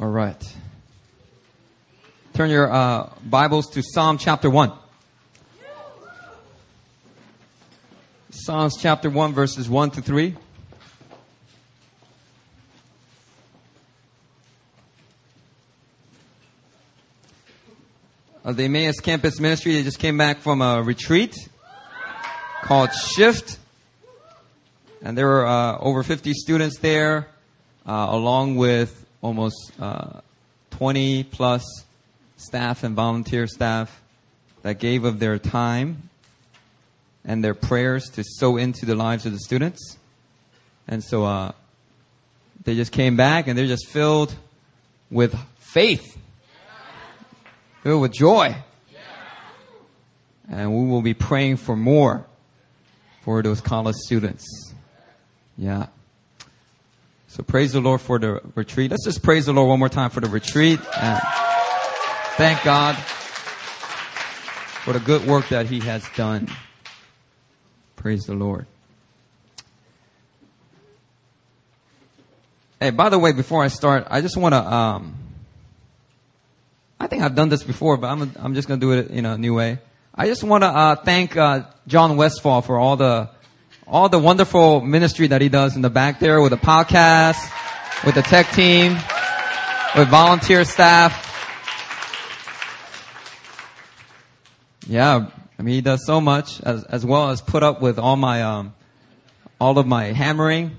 All right. Turn your uh, Bibles to Psalm chapter 1. Psalms chapter 1, verses 1 to 3. Uh, the Emmaus Campus Ministry, they just came back from a retreat called Shift. And there were uh, over 50 students there, uh, along with almost uh, 20 plus staff and volunteer staff that gave of their time and their prayers to sow into the lives of the students. And so uh, they just came back and they're just filled with faith, filled with joy. And we will be praying for more for those college students. Yeah. So praise the Lord for the retreat. Let's just praise the Lord one more time for the retreat. And thank God for the good work that He has done. Praise the Lord. Hey, by the way, before I start, I just want to, um, I think I've done this before, but I'm, I'm just going to do it in a new way. I just want to uh, thank uh, John Westfall for all the all the wonderful ministry that he does in the back there with the podcast, with the tech team, with volunteer staff. Yeah, I mean he does so much as as well as put up with all my um all of my hammering.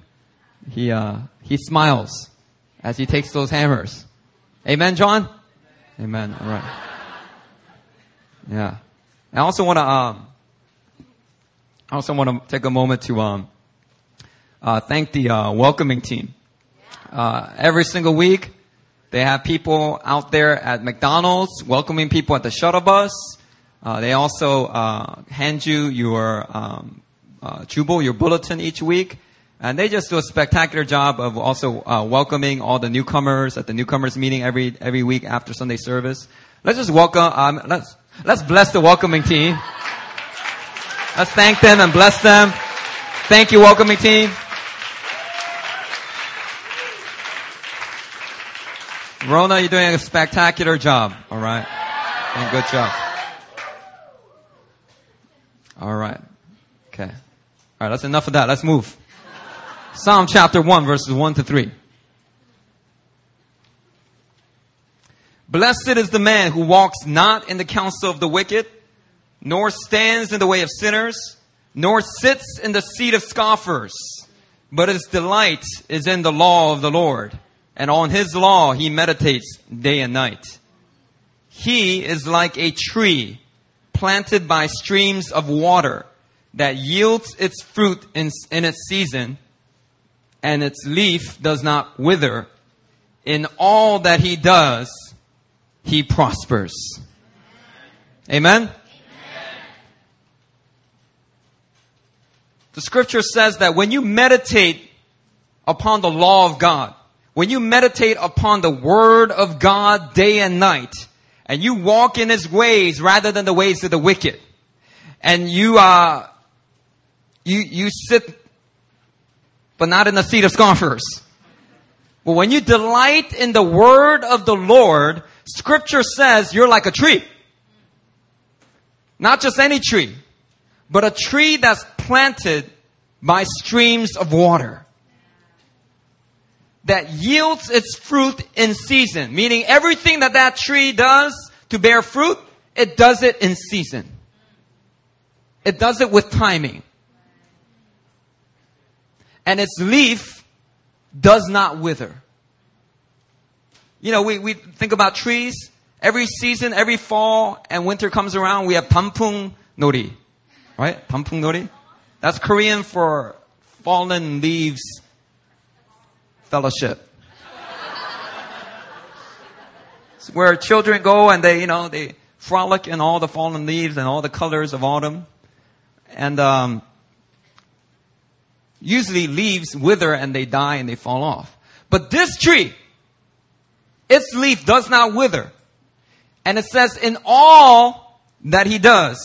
He uh he smiles as he takes those hammers. Amen, John. Amen. All right. Yeah. I also want to um I also want to take a moment to um, uh, thank the uh, welcoming team. Uh, every single week, they have people out there at McDonald's welcoming people at the shuttle bus. Uh, they also uh, hand you your um, uh, your bulletin each week. And they just do a spectacular job of also welcoming all the newcomers at the newcomers meeting every every week after Sunday service. Let's just welcome. Um, let's let's bless the welcoming team. Let's thank them and bless them. Thank you, welcoming team. Rona, you're doing a spectacular job. All right. And good job. All right. Okay. All right. That's enough of that. Let's move. Psalm chapter 1 verses 1 to 3. Blessed is the man who walks not in the counsel of the wicked nor stands in the way of sinners, nor sits in the seat of scoffers. But his delight is in the law of the Lord, and on his law he meditates day and night. He is like a tree planted by streams of water that yields its fruit in, in its season, and its leaf does not wither. In all that he does, he prospers. Amen? The scripture says that when you meditate upon the law of God, when you meditate upon the word of God day and night, and you walk in his ways rather than the ways of the wicked, and you, uh, you, you sit, but not in the seat of scoffers. But when you delight in the word of the Lord, scripture says you're like a tree. Not just any tree but a tree that's planted by streams of water that yields its fruit in season, meaning everything that that tree does to bear fruit, it does it in season. It does it with timing. And its leaf does not wither. You know, we, we think about trees. Every season, every fall and winter comes around, we have pampung nori. Right? Pampung nori. That's Korean for fallen leaves fellowship. it's where children go and they, you know, they frolic in all the fallen leaves and all the colors of autumn. And um, usually leaves wither and they die and they fall off. But this tree, its leaf does not wither. And it says, in all that he does,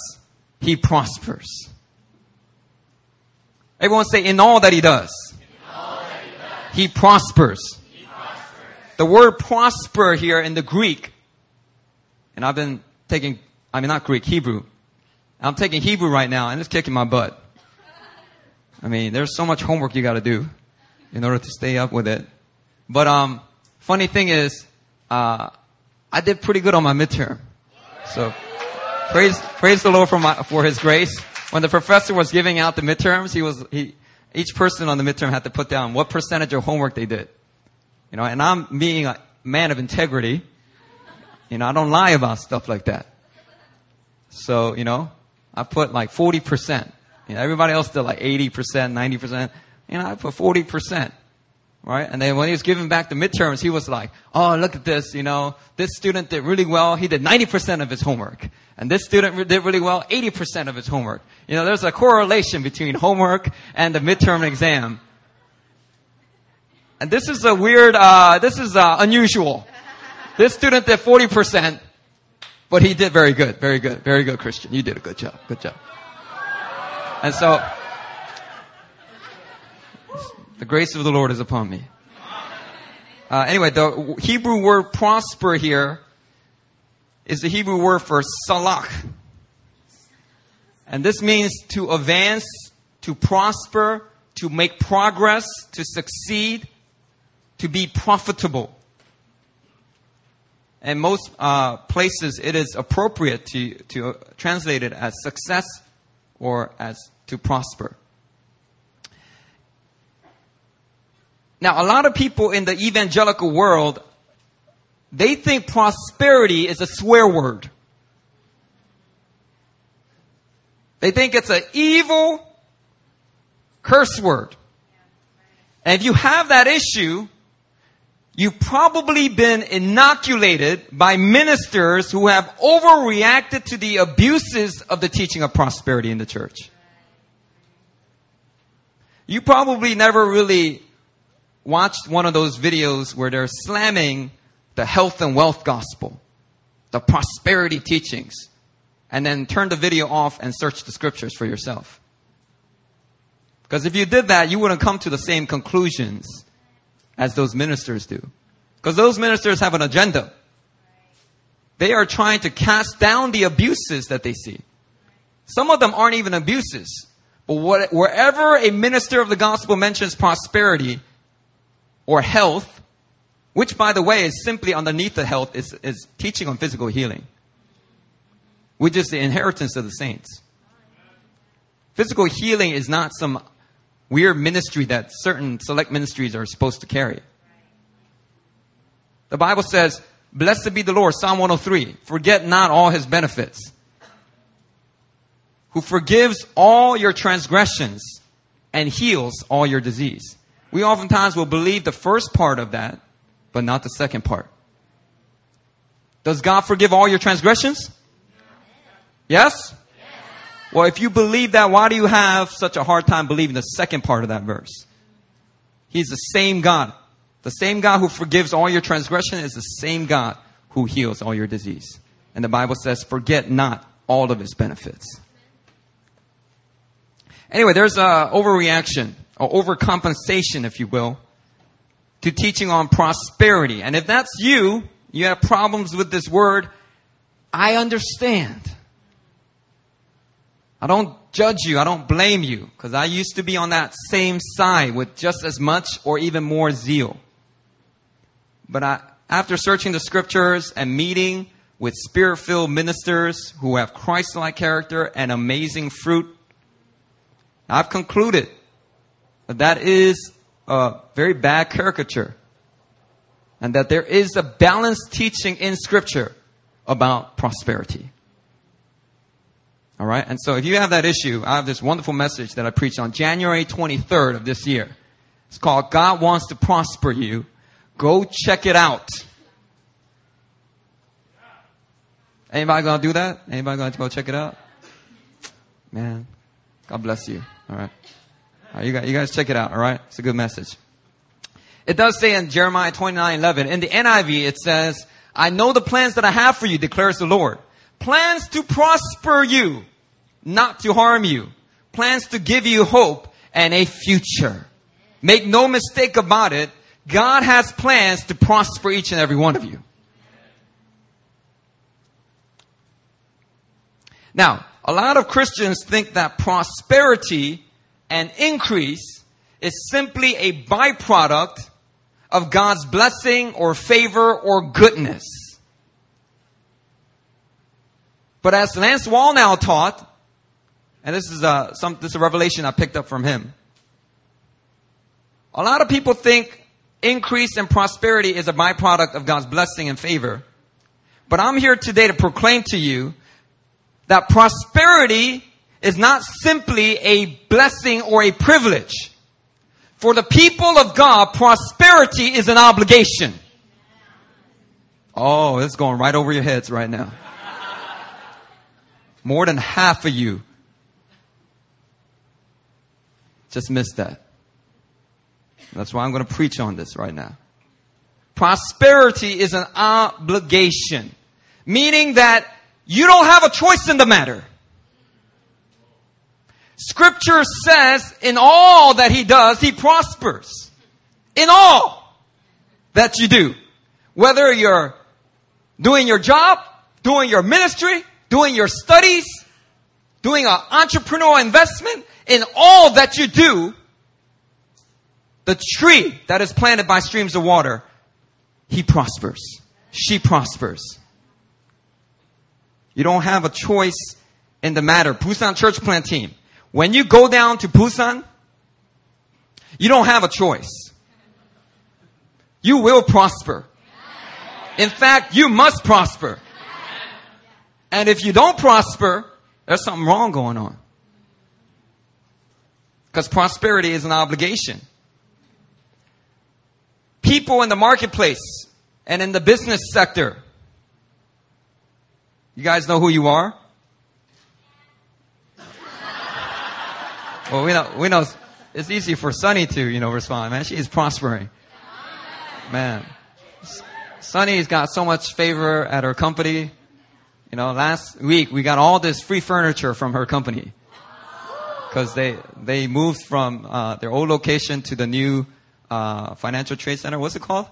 he prospers. Everyone say, in all that he does, he, does. he, prospers. he prospers. the word prosper here in the Greek, and I've been taking, I mean, not Greek, Hebrew. I'm taking Hebrew right now, and it's kicking my butt. I mean, there's so much homework you got to do in order to stay up with it. But um, funny thing is, uh, I did pretty good on my midterm. So praise praise the Lord for my for His grace. When the professor was giving out the midterms, he was he each person on the midterm had to put down what percentage of homework they did. You know, and I'm being a man of integrity. You know, I don't lie about stuff like that. So, you know, I put like 40%. You know, everybody else did like 80%, 90%. You know, I put 40%. Right? And then when he was giving back the midterms, he was like, oh, look at this, you know, this student did really well. He did 90% of his homework. And this student did really well, 80% of his homework. You know, there's a correlation between homework and the midterm exam. And this is a weird, uh, this is uh, unusual. This student did 40%, but he did very good, very good, very good, Christian. You did a good job, good job. And so, the grace of the Lord is upon me. Uh, anyway, the Hebrew word prosper here is the Hebrew word for salach. And this means to advance, to prosper, to make progress, to succeed, to be profitable. And most uh, places it is appropriate to, to translate it as success or as to prosper. Now, a lot of people in the evangelical world, they think prosperity is a swear word. They think it's an evil curse word. And if you have that issue, you've probably been inoculated by ministers who have overreacted to the abuses of the teaching of prosperity in the church. You probably never really watched one of those videos where they're slamming the health and wealth gospel, the prosperity teachings, and then turn the video off and search the scriptures for yourself. Because if you did that, you wouldn't come to the same conclusions as those ministers do. Because those ministers have an agenda. They are trying to cast down the abuses that they see. Some of them aren't even abuses. But what, wherever a minister of the gospel mentions prosperity, or health, which by the way is simply underneath the health is, is teaching on physical healing, which is the inheritance of the saints. Physical healing is not some weird ministry that certain select ministries are supposed to carry. The Bible says, Blessed be the Lord, Psalm 103, forget not all his benefits, who forgives all your transgressions and heals all your disease we oftentimes will believe the first part of that, but not the second part. Does God forgive all your transgressions? Yes? Well, if you believe that, why do you have such a hard time believing the second part of that verse? He's the same God. The same God who forgives all your transgression is the same God who heals all your disease. And the Bible says, forget not all of his benefits. Anyway, there's a overreaction or overcompensation, if you will, to teaching on prosperity. And if that's you, you have problems with this word, I understand. I don't judge you. I don't blame you because I used to be on that same side with just as much or even more zeal. But I, after searching the scriptures and meeting with spirit filled ministers who have Christ like character and amazing fruit, I've concluded that is a very bad caricature. And that there is a balanced teaching in Scripture about prosperity. All right? And so if you have that issue, I have this wonderful message that I preached on January 23rd of this year. It's called God Wants to Prosper You. Go check it out. Anybody gonna do that? Anybody gonna go check it out? Man, God bless you. All right. Right, you, guys, you guys check it out, all right? It's a good message. It does say in Jeremiah 29 11, in the NIV, it says, I know the plans that I have for you, declares the Lord. Plans to prosper you, not to harm you. Plans to give you hope and a future. Make no mistake about it. God has plans to prosper each and every one of you. Now, a lot of Christians think that prosperity and increase is simply a byproduct of God's blessing or favor or goodness. But as Lance Wallnau taught, and this is a, some, this is a revelation I picked up from him. A lot of people think increase and prosperity is a byproduct of God's blessing and favor. But I'm here today to proclaim to you that prosperity is not simply a blessing or a privilege. For the people of God, prosperity is an obligation. Oh, it's going right over your heads right now. More than half of you just missed that. That's why I'm going to preach on this right now. Prosperity is an obligation, meaning that you don't have a choice in the matter. Scripture says in all that he does, he prospers. In all that you do. Whether you're doing your job, doing your ministry, doing your studies, doing an entrepreneurial investment, in all that you do, the tree that is planted by streams of water, he prospers. She prospers. You don't have a choice in the matter. Busan church plant team. When you go down to Busan, you don't have a choice. You will prosper. In fact, you must prosper. And if you don't prosper, there's something wrong going on. Because prosperity is an obligation. People in the marketplace and in the business sector you guys know who you are? Well, we know, we know it's easy for Sunny to, you know, respond, man. She is prospering. Man. Sunny's got so much favor at her company. You know, last week we got all this free furniture from her company. Cause they, they moved from, uh, their old location to the new, uh, financial trade center. What's it called?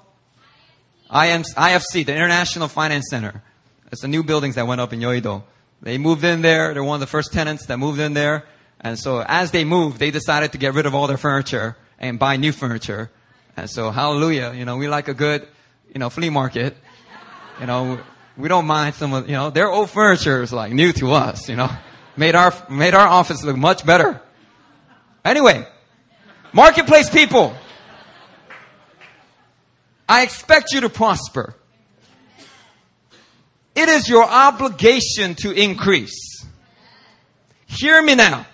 IFC, the International Finance Center. It's the new buildings that went up in Yoido. They moved in there. They're one of the first tenants that moved in there. And so as they moved, they decided to get rid of all their furniture and buy new furniture. And so hallelujah, you know, we like a good, you know, flea market. You know, we don't mind some of, you know, their old furniture is like new to us, you know. Made our, made our office look much better. Anyway, marketplace people. I expect you to prosper. It is your obligation to increase. Hear me now.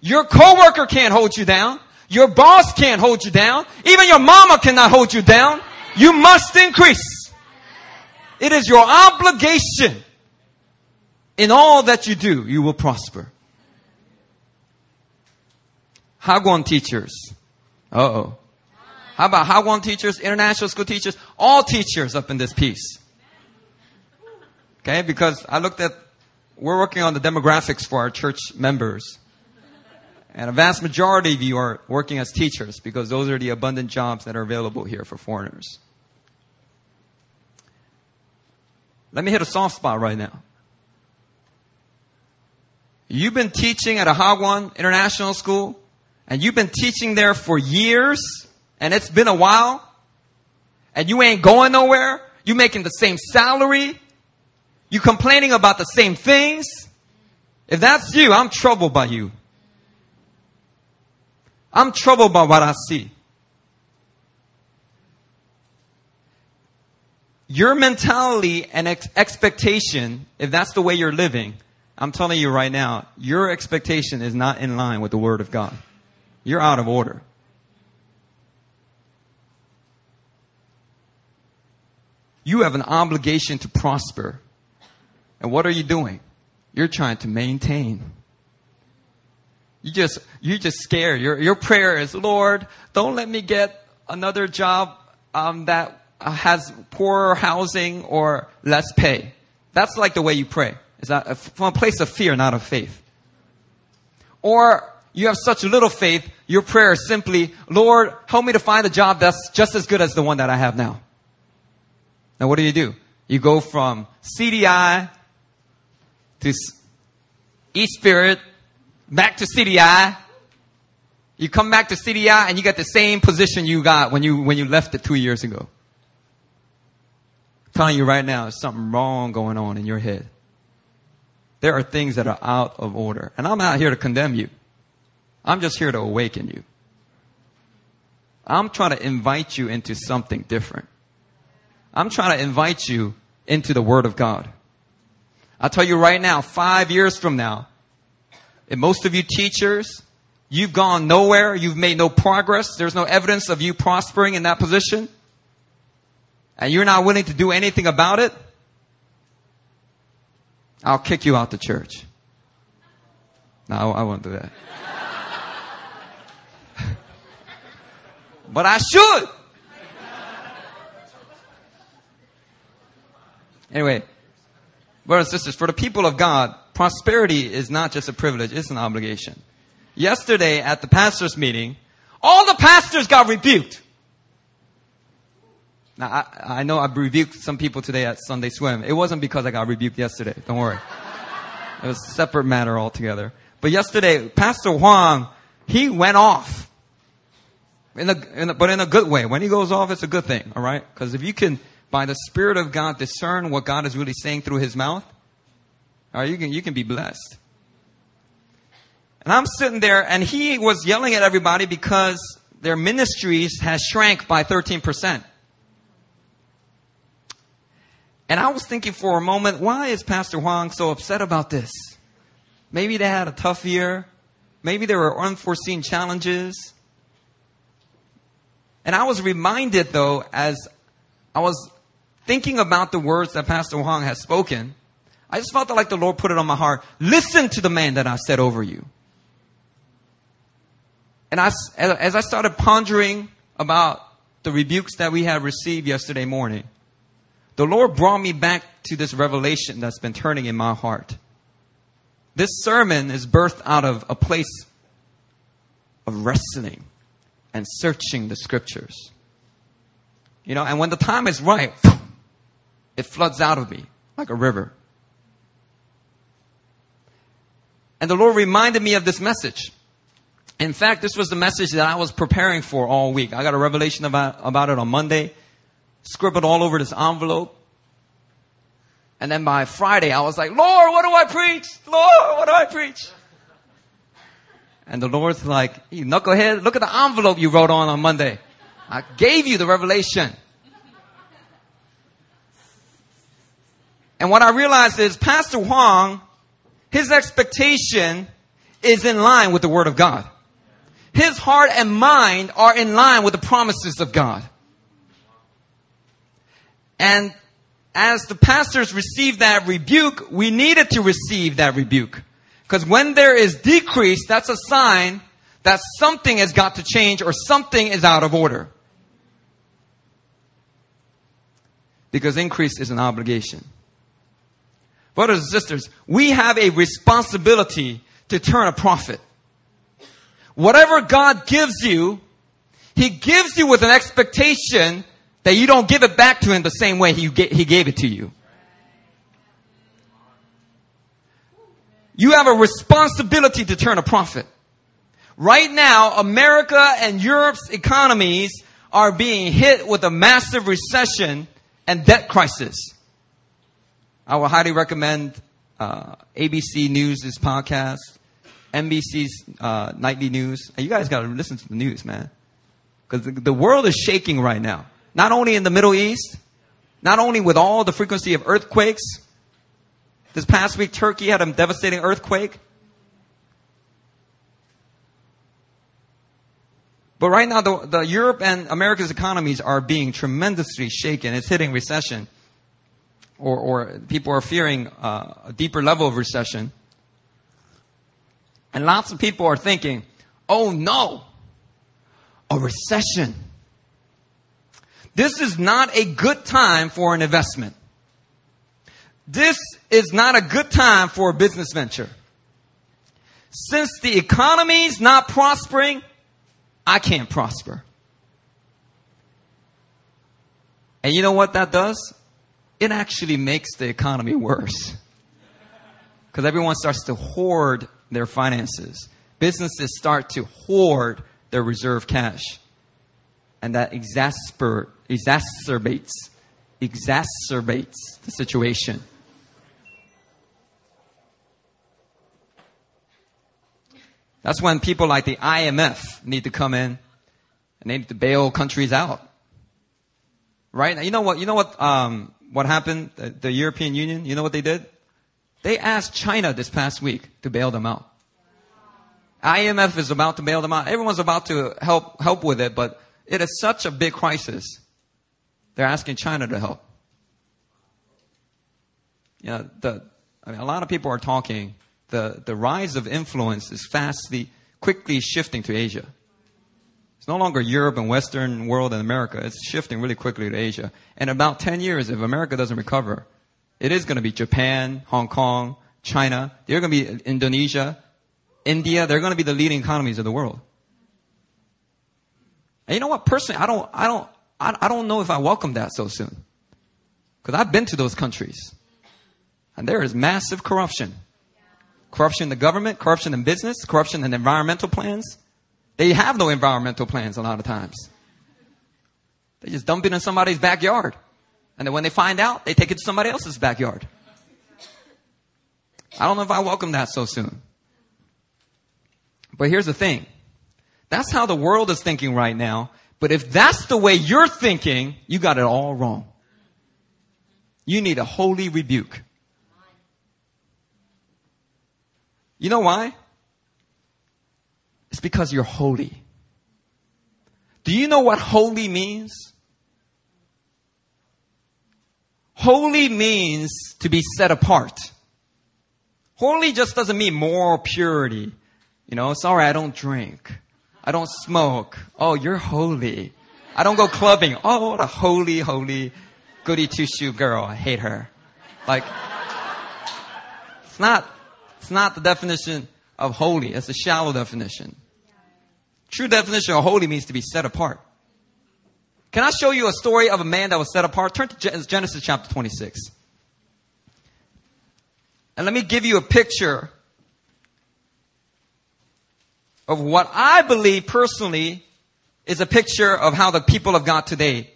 Your coworker can't hold you down. Your boss can't hold you down. Even your mama cannot hold you down. You must increase. It is your obligation. In all that you do, you will prosper. Hagwon teachers. Oh. How about Hagwon teachers, international school teachers, all teachers up in this piece? Okay, because I looked at, we're working on the demographics for our church members. And a vast majority of you are working as teachers because those are the abundant jobs that are available here for foreigners. Let me hit a soft spot right now. You've been teaching at a Hagwon International School, and you've been teaching there for years, and it's been a while, and you ain't going nowhere. You're making the same salary. You complaining about the same things? If that's you, I'm troubled by you. I'm troubled by what I see. Your mentality and ex- expectation, if that's the way you're living, I'm telling you right now, your expectation is not in line with the Word of God. You're out of order. You have an obligation to prosper and what are you doing? You're trying to maintain. You just, you just scared. Your, your prayer is, Lord, don't let me get another job, um, that has poorer housing or less pay. That's like the way you pray. Is that from a place of fear, not of faith. Or you have such little faith, your prayer is simply, Lord, help me to find a job that's just as good as the one that I have now. Now what do you do? You go from CDI to East Spirit, back to CDI. You come back to CDI and you get the same position you got when you, when you left it two years ago. I'm telling you right now, there's something wrong going on in your head. There are things that are out of order. And I'm not here to condemn you. I'm just here to awaken you. I'm trying to invite you into something different. I'm trying to invite you into the Word of God. I'll tell you right now, five years from now, and most of you teachers, you've gone nowhere, you've made no progress, there's no evidence of you prospering in that position, and you're not willing to do anything about it, I'll kick you out the church. No, I won't do that. but I should. Anyway, brothers and sisters, for the people of God, prosperity is not just a privilege, it's an obligation. Yesterday at the pastor's meeting, all the pastors got rebuked. Now, I, I know I've rebuked some people today at Sunday Swim. It wasn't because I got rebuked yesterday. Don't worry. It was a separate matter altogether. But yesterday, Pastor Huang, he went off. In a, in a, but in a good way. When he goes off, it's a good thing, alright? Because if you can by the Spirit of God discern what God is really saying through his mouth, or you can, you can be blessed. And I'm sitting there and he was yelling at everybody because their ministries has shrank by 13%. And I was thinking for a moment, why is Pastor Huang so upset about this? Maybe they had a tough year. Maybe there were unforeseen challenges. And I was reminded though, as I was thinking about the words that Pastor Huang has spoken, I just felt like the Lord put it on my heart. Listen to the man that I set over you. And I, as I started pondering about the rebukes that we had received yesterday morning, the Lord brought me back to this revelation that's been turning in my heart. This sermon is birthed out of a place of wrestling and searching the scriptures. You know, and when the time is right, it floods out of me like a river. And the Lord reminded me of this message. In fact, this was the message that I was preparing for all week. I got a revelation about, about it on Monday, scribbled all over this envelope. And then by Friday, I was like, Lord, what do I preach? Lord, what do I preach? And the Lord's like, you knucklehead, look at the envelope you wrote on on Monday. I gave you the revelation. And what I realized is Pastor Huang, his expectation is in line with the Word of God. His heart and mind are in line with the promises of God. And as the pastors received that rebuke, we needed to receive that rebuke. Because when there is decrease, that's a sign that something has got to change or something is out of order. Because increase is an obligation. Brothers and sisters, we have a responsibility to turn a profit. Whatever God gives you, He gives you with an expectation that you don't give it back to Him the same way He, he gave it to you. You have a responsibility to turn a profit. Right now, America and Europe's economies are being hit with a massive recession and debt crisis. I would highly recommend uh, ABC News' podcast, NBC's uh, nightly news. And you guys got to listen to the news, man, because the, the world is shaking right now. Not only in the Middle East, not only with all the frequency of earthquakes. This past week, Turkey had a devastating earthquake. But right now, the, the Europe and America's economies are being tremendously shaken. It's hitting recession or, or people are fearing uh, a deeper level of recession. And lots of people are thinking, oh no, a recession. This is not a good time for an investment. This is not a good time for a business venture. since the economy's not prospering, I can't prosper. And you know what that does? It actually makes the economy worse. Because everyone starts to hoard their finances. Businesses start to hoard their reserve cash. And that exasper, exacerbates, exacerbates the situation. That's when people like the IMF need to come in and they need to bail countries out. Right? Now, you know what, you know what, um, what happened? The, the European Union, you know what they did? They asked China this past week to bail them out. IMF is about to bail them out. Everyone's about to help, help with it, but it is such a big crisis. They're asking China to help. Yeah, the, I mean, a lot of people are talking the, the rise of influence is fastly, quickly shifting to Asia. It's no longer Europe and Western world and America. It's shifting really quickly to Asia. In about 10 years, if America doesn't recover, it is going to be Japan, Hong Kong, China. They're going to be Indonesia, India. They're going to be the leading economies of the world. And you know what? Personally, I don't, I don't, I don't know if I welcome that so soon. Because I've been to those countries. And there is massive corruption. Corruption in the government, corruption in business, corruption in environmental plans. They have no environmental plans a lot of times. They just dump it in somebody's backyard. And then when they find out, they take it to somebody else's backyard. I don't know if I welcome that so soon. But here's the thing. That's how the world is thinking right now. But if that's the way you're thinking, you got it all wrong. You need a holy rebuke. You know why? It's because you're holy. Do you know what holy means? Holy means to be set apart. Holy just doesn't mean moral purity. You know, sorry, I don't drink. I don't smoke. Oh, you're holy. I don't go clubbing. Oh, what a holy, holy goody two shoe girl. I hate her. Like, it's not it's not the definition of holy. It's a shallow definition. True definition of holy means to be set apart. Can I show you a story of a man that was set apart? Turn to Genesis chapter 26. And let me give you a picture of what I believe personally is a picture of how the people of God today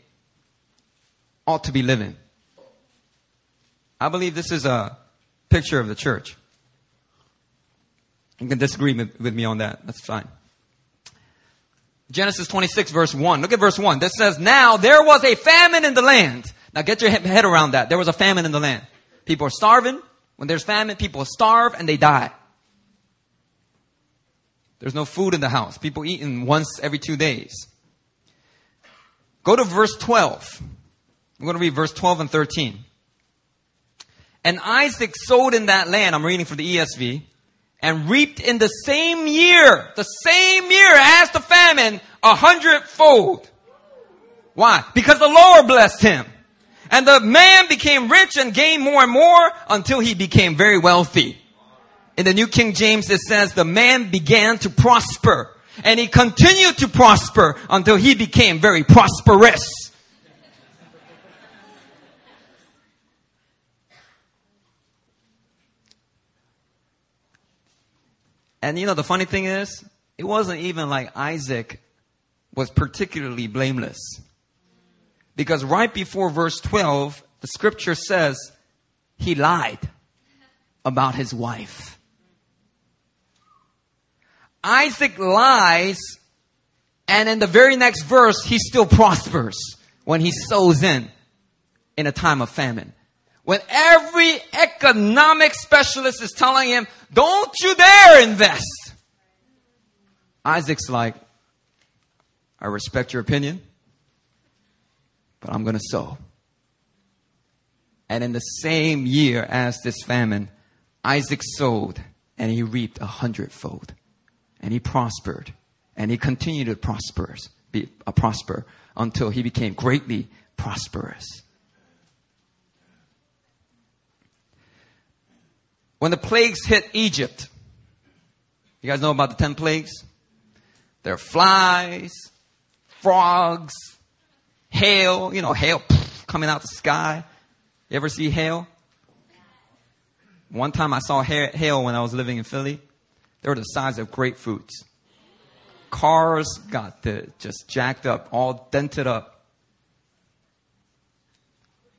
ought to be living. I believe this is a picture of the church. You can disagree with me on that. That's fine. Genesis 26 verse 1. Look at verse 1. This says, Now there was a famine in the land. Now get your head around that. There was a famine in the land. People are starving. When there's famine, people starve and they die. There's no food in the house. People eating once every two days. Go to verse 12. I'm going to read verse 12 and 13. And Isaac sowed in that land. I'm reading for the ESV and reaped in the same year, the same year as the famine, a hundredfold. Why? Because the Lord blessed him. And the man became rich and gained more and more until he became very wealthy. In the New King James, it says the man began to prosper and he continued to prosper until he became very prosperous. And you know, the funny thing is, it wasn't even like Isaac was particularly blameless. Because right before verse 12, the scripture says he lied about his wife. Isaac lies, and in the very next verse, he still prospers when he sows in in a time of famine. When every economic specialist is telling him, don't you dare invest. Isaac's like, I respect your opinion, but I'm going to sow. And in the same year as this famine, Isaac sowed and he reaped a hundredfold. And he prospered. And he continued to prosper, be, uh, prosper until he became greatly prosperous. When the plagues hit Egypt, You guys know about the 10 plagues? There are flies, frogs, hail, you know, hail coming out the sky. You ever see hail? One time I saw hail when I was living in Philly. They were the size of grapefruits. Cars got the, just jacked up, all dented up.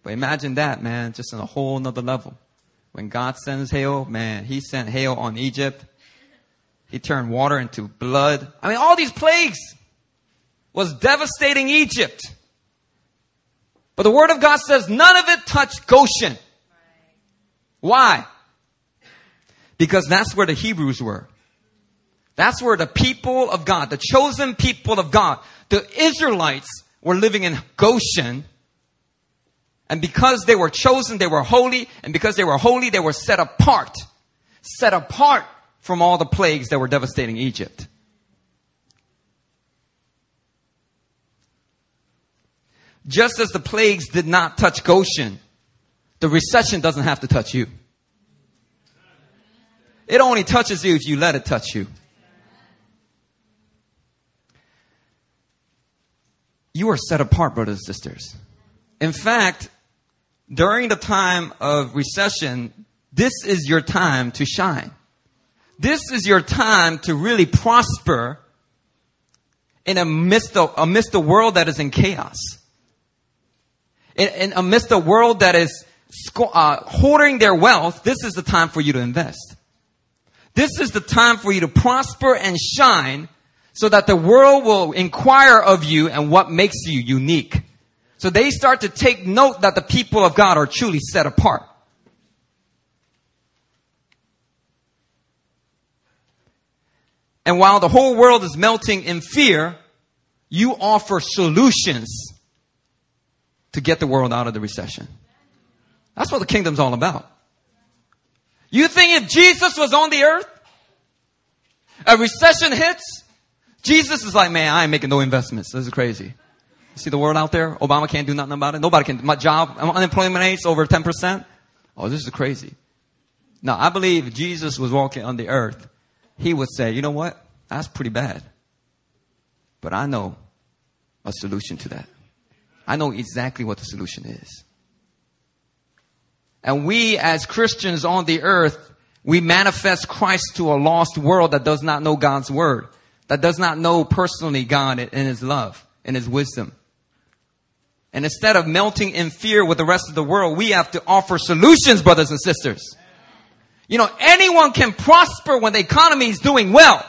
But imagine that, man, just on a whole nother level. When God sends hail, man, He sent hail on Egypt. He turned water into blood. I mean, all these plagues was devastating Egypt. But the Word of God says none of it touched Goshen. Why? Because that's where the Hebrews were. That's where the people of God, the chosen people of God, the Israelites were living in Goshen. And because they were chosen, they were holy. And because they were holy, they were set apart. Set apart from all the plagues that were devastating Egypt. Just as the plagues did not touch Goshen, the recession doesn't have to touch you. It only touches you if you let it touch you. You are set apart, brothers and sisters. In fact, during the time of recession, this is your time to shine. This is your time to really prosper in a midst of, amidst a world that is in chaos. In, in amidst a world that is uh, hoarding their wealth, this is the time for you to invest. This is the time for you to prosper and shine so that the world will inquire of you and what makes you unique. So they start to take note that the people of God are truly set apart. And while the whole world is melting in fear, you offer solutions to get the world out of the recession. That's what the kingdom's all about. You think if Jesus was on the earth, a recession hits, Jesus is like, man, I ain't making no investments. This is crazy. See the world out there? Obama can't do nothing about it. Nobody can. My job, unemployment rate's over 10%. Oh, this is crazy. Now, I believe Jesus was walking on the earth, he would say, you know what? That's pretty bad. But I know a solution to that. I know exactly what the solution is. And we as Christians on the earth, we manifest Christ to a lost world that does not know God's word, that does not know personally God in his love, in his wisdom. And instead of melting in fear with the rest of the world, we have to offer solutions, brothers and sisters. You know, anyone can prosper when the economy is doing well.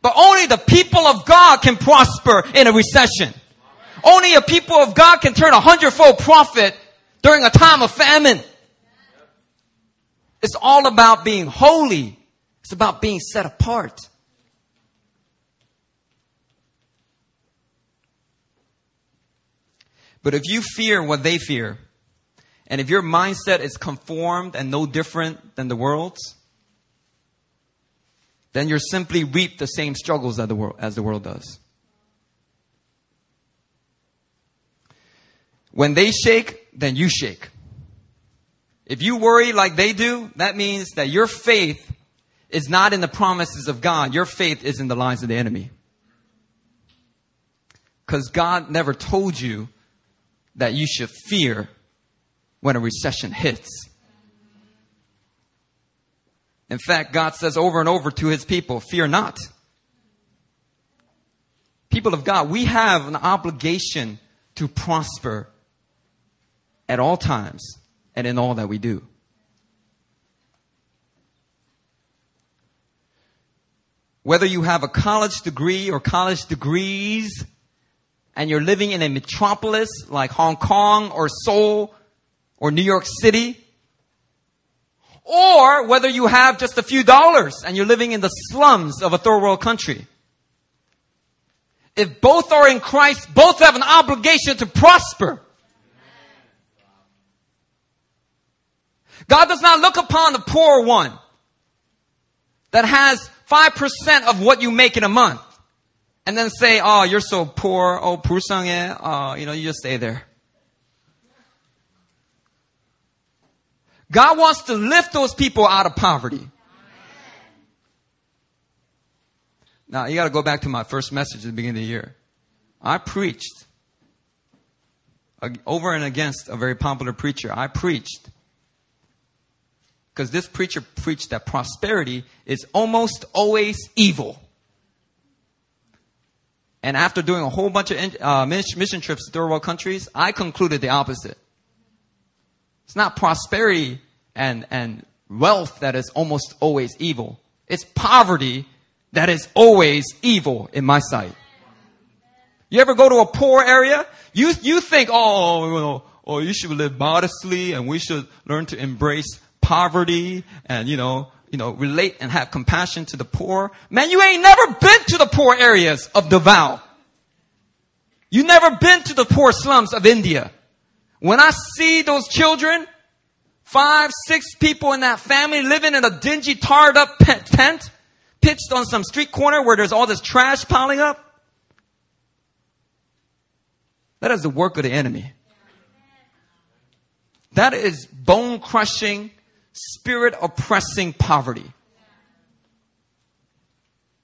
But only the people of God can prosper in a recession. Only a people of God can turn a hundredfold profit during a time of famine. It's all about being holy. It's about being set apart. But if you fear what they fear, and if your mindset is conformed and no different than the world's, then you're simply reap the same struggles as the world, as the world does. When they shake, then you shake. If you worry like they do, that means that your faith is not in the promises of God. Your faith is in the lies of the enemy. Because God never told you that you should fear when a recession hits. In fact, God says over and over to his people, fear not. People of God, we have an obligation to prosper at all times and in all that we do. Whether you have a college degree or college degrees, and you're living in a metropolis like Hong Kong or Seoul or New York City, or whether you have just a few dollars and you're living in the slums of a third world country. If both are in Christ, both have an obligation to prosper. God does not look upon the poor one that has 5% of what you make in a month and then say, oh, you're so poor. Oh, 불쌍해. Oh, you know, you just stay there. God wants to lift those people out of poverty. Now, you got to go back to my first message at the beginning of the year. I preached over and against a very popular preacher. I preached because this preacher preached that prosperity is almost always evil. And after doing a whole bunch of uh, mission trips to third world countries, I concluded the opposite. It's not prosperity and, and wealth that is almost always evil. It's poverty that is always evil in my sight. You ever go to a poor area? You, you think, oh, oh, you should live modestly and we should learn to embrace poverty and, you know, you know, relate and have compassion to the poor. Man, you ain't never been to the poor areas of Davao. You never been to the poor slums of India. When I see those children, five, six people in that family living in a dingy, tarred up tent, pitched on some street corner where there's all this trash piling up, that is the work of the enemy. That is bone crushing, spirit oppressing poverty.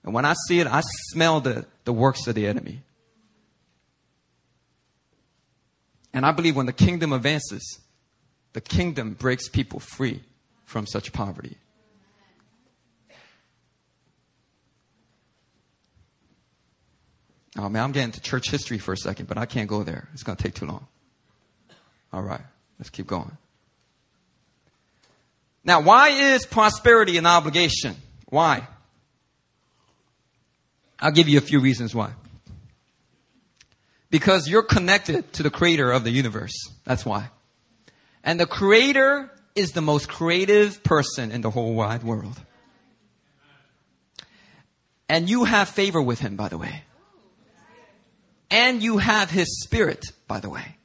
And when I see it, I smell the, the works of the enemy. And I believe when the kingdom advances, the kingdom breaks people free from such poverty. Oh man, I'm getting to church history for a second, but I can't go there. It's going to take too long. All right, let's keep going. Now, why is prosperity an obligation? Why? I'll give you a few reasons why. Because you're connected to the creator of the universe. That's why. And the creator is the most creative person in the whole wide world. And you have favor with him, by the way. And you have his spirit, by the way.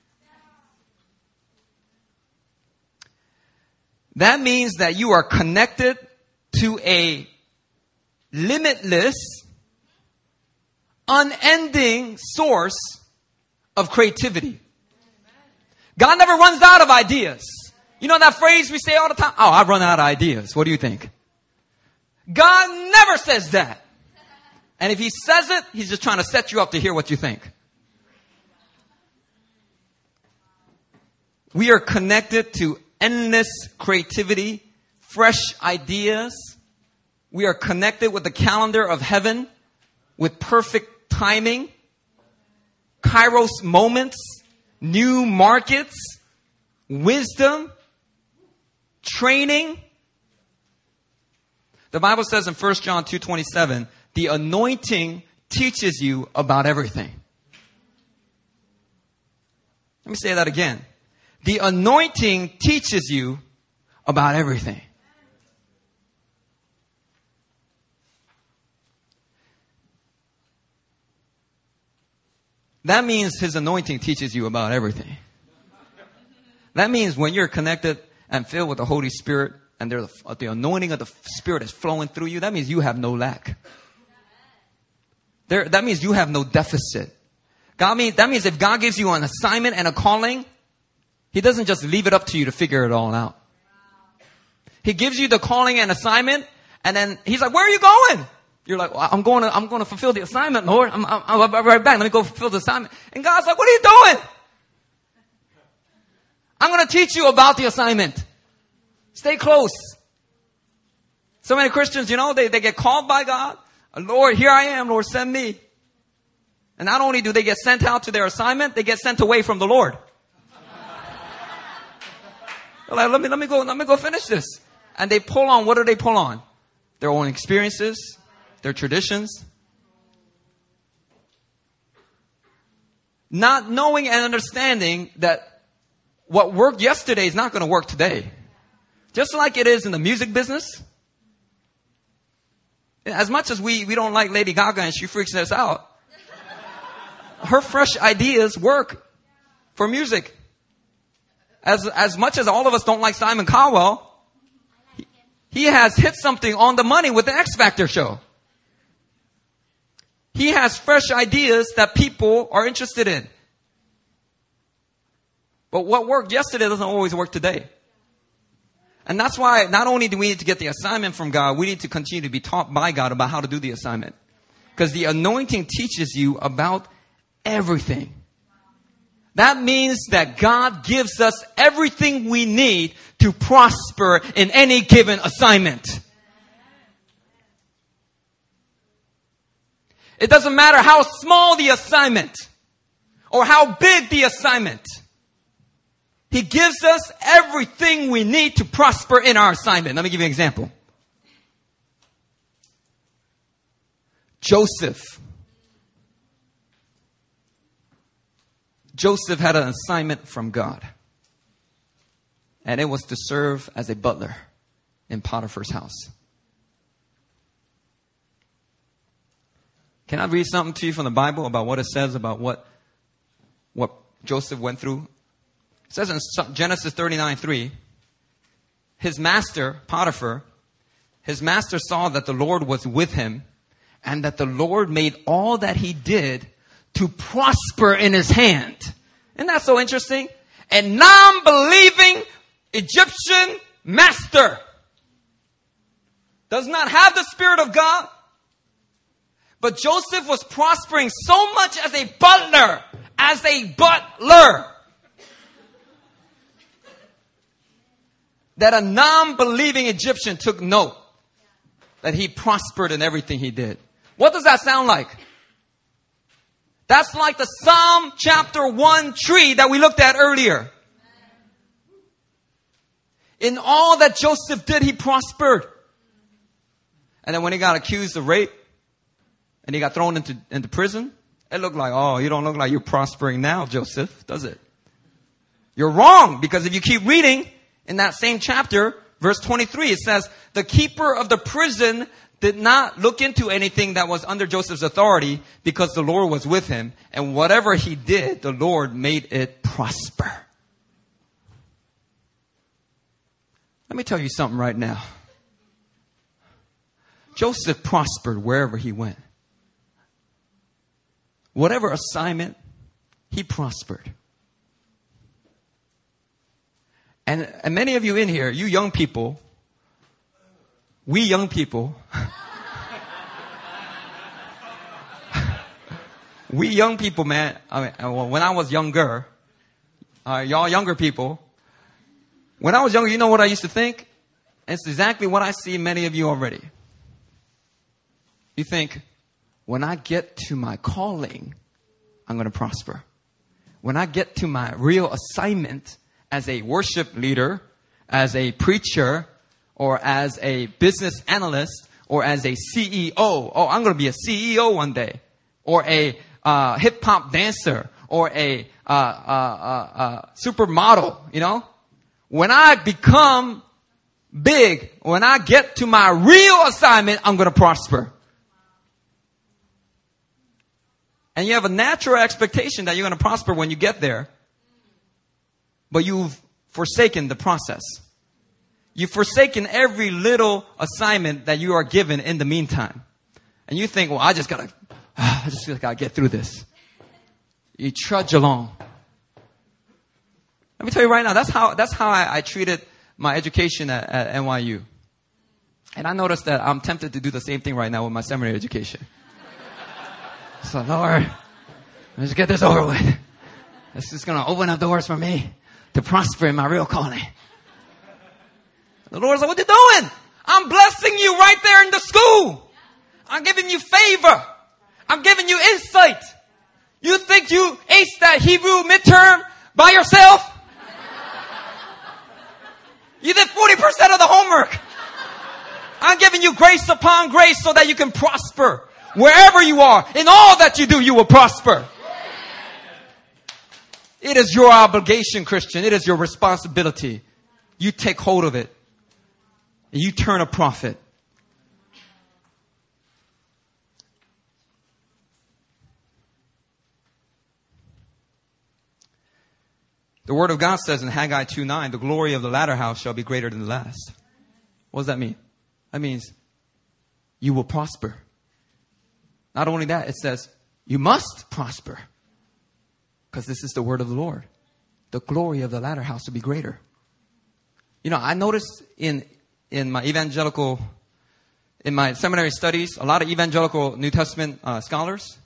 That means that you are connected to a limitless, unending source of creativity. God never runs out of ideas. You know that phrase we say all the time? Oh, I run out of ideas. What do you think? God never says that. And if he says it, he's just trying to set you up to hear what you think. We are connected to endless creativity, fresh ideas. We are connected with the calendar of heaven with perfect timing, kairos moments, new markets, wisdom, training. The Bible says in 1 John 2:27, the anointing teaches you about everything. Let me say that again. The anointing teaches you about everything. That means his anointing teaches you about everything. That means when you're connected and filled with the Holy Spirit and the, the anointing of the Spirit is flowing through you, that means you have no lack. There, that means you have no deficit. God means, that means if God gives you an assignment and a calling, He doesn't just leave it up to you to figure it all out. He gives you the calling and assignment, and then He's like, where are you going? You're like, well, I'm going to, I'm going to fulfill the assignment, Lord. I'm, I'm, be right back. Let me go fulfill the assignment. And God's like, what are you doing? I'm going to teach you about the assignment. Stay close. So many Christians, you know, they, they get called by God. Uh, Lord, here I am, Lord, send me. And not only do they get sent out to their assignment, they get sent away from the Lord. Like, let me, let me go, let me go finish this. And they pull on, what do they pull on? Their own experiences, their traditions. Not knowing and understanding that what worked yesterday is not going to work today. Just like it is in the music business. As much as we, we don't like Lady Gaga and she freaks us out, her fresh ideas work for music. As, as much as all of us don't like Simon Cowell, he, he has hit something on the money with the X Factor show. He has fresh ideas that people are interested in. But what worked yesterday doesn't always work today. And that's why not only do we need to get the assignment from God, we need to continue to be taught by God about how to do the assignment. Because the anointing teaches you about everything. That means that God gives us everything we need to prosper in any given assignment. It doesn't matter how small the assignment or how big the assignment. He gives us everything we need to prosper in our assignment. Let me give you an example. Joseph. Joseph had an assignment from God. And it was to serve as a butler in Potiphar's house. Can I read something to you from the Bible about what it says about what, what Joseph went through? It says in Genesis 39 3, his master, Potiphar, his master saw that the Lord was with him and that the Lord made all that he did to prosper in his hand. Isn't that so interesting? A non-believing Egyptian master does not have the Spirit of God, but Joseph was prospering so much as a butler, as a butler, that a non-believing Egyptian took note that he prospered in everything he did. What does that sound like? That's like the Psalm chapter 1 tree that we looked at earlier. In all that Joseph did, he prospered. And then when he got accused of rape and he got thrown into, into prison, it looked like, oh, you don't look like you're prospering now, Joseph, does it? You're wrong because if you keep reading in that same chapter, verse 23, it says, the keeper of the prison did not look into anything that was under Joseph's authority because the Lord was with him. And whatever he did, the Lord made it prosper. Let me tell you something right now. Joseph prospered wherever he went. Whatever assignment, he prospered. And, and many of you in here, you young people, we young people, we young people, man, I mean, uh, when I was younger, uh, y'all younger people, when I was younger, you know what I used to think? It's exactly what I see many of you already. You think, when I get to my calling, I'm going to prosper. When I get to my real assignment as a worship leader, as a preacher, or as a business analyst or as a CEO. Oh, I'm going to be a CEO one day or a uh, hip hop dancer or a uh, uh, uh, uh, supermodel, you know? When I become big, when I get to my real assignment, I'm going to prosper. And you have a natural expectation that you're going to prosper when you get there. But you've forsaken the process. You've forsaken every little assignment that you are given in the meantime. And you think, well, I just gotta, I just gotta get through this. You trudge along. Let me tell you right now, that's how, that's how I, I treated my education at, at NYU. And I noticed that I'm tempted to do the same thing right now with my seminary education. so, Lord, let's get this over with. This is to open up doors for me to prosper in my real calling. The Lord's like, what you doing? I'm blessing you right there in the school. I'm giving you favor. I'm giving you insight. You think you aced that Hebrew midterm by yourself? You did 40% of the homework. I'm giving you grace upon grace so that you can prosper. Wherever you are, in all that you do, you will prosper. It is your obligation, Christian. It is your responsibility. You take hold of it and you turn a profit. The word of God says in Haggai 2 9, the glory of the latter house shall be greater than the last. What does that mean? That means you will prosper. Not only that, it says you must prosper. Because this is the word of the Lord. The glory of the latter house will be greater. You know, I noticed in in my evangelical in my seminary studies, a lot of evangelical New Testament uh, scholars,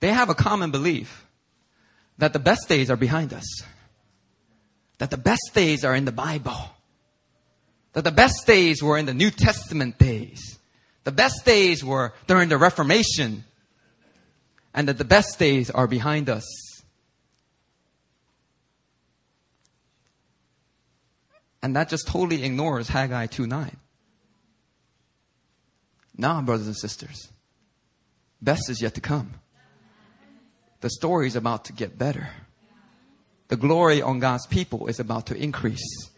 they have a common belief that the best days are behind us. That the best days are in the Bible. That the best days were in the New Testament days. The best days were during the Reformation. And that the best days are behind us. And that just totally ignores Haggai 2 9. Now, brothers and sisters, best is yet to come. The story is about to get better. The glory on God's people is about to increase.